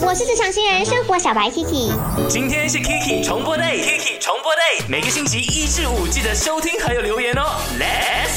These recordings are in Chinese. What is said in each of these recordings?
我是职场新人生活小白 Kiki。今天是 Kiki 重播 day，Kiki 重播 day，每个星期一至五记得收听还有留言哦。Let's。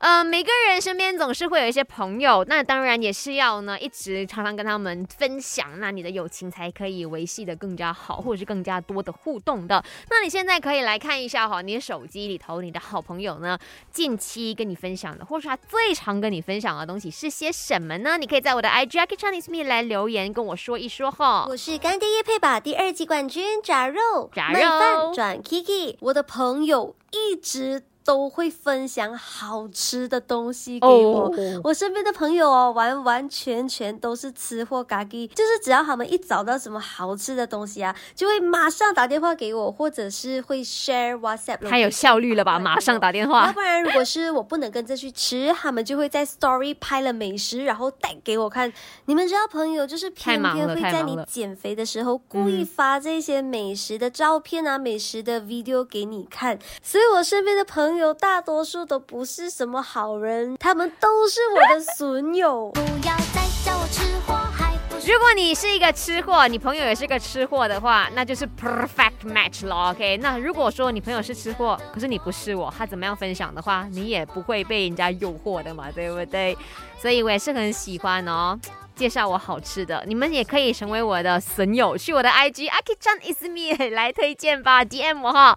呃，每个人身边总是会有一些朋友，那当然也是要呢，一直常常跟他们分享，那你的友情才可以维系的更加好，或者是更加多的互动的。那你现在可以来看一下哈，你的手机里头，你的好朋友呢，近期跟你分享的，或是他最常跟你分享的东西是些什么呢？你可以在我的 i Jackie Chinese Me 来留言跟我说一说哈。我是干爹叶佩吧第二季冠军炸肉，炸肉饭转 Kiki，我的朋友一直。都会分享好吃的东西给我。哦我身边的朋友哦，完完全全都是吃货嘎叽，就是只要他们一找到什么好吃的东西啊，就会马上打电话给我，或者是会 share WhatsApp。太有效率了吧？马上打电话要。不然，如果是我不能跟着去吃，他们就会在 Story 拍了美食，然后带给我看。你们知道，朋友就是偏偏会在你减肥的时候，故意发这些美食的照片啊、美食的 video 给你看。所以我身边的朋友大多数都不是什么好人，他们都是我的损友。不要再叫我吃货，还不如果你是一个吃货，你朋友也是个吃货的话，那就是 perfect match 了。OK，那如果说你朋友是吃货，可是你不是我，他怎么样分享的话，你也不会被人家诱惑的嘛，对不对？所以我也是很喜欢哦。介绍我好吃的，你们也可以成为我的损友，去我的 IG Aki Chan is me 来推荐吧，DM 我哈。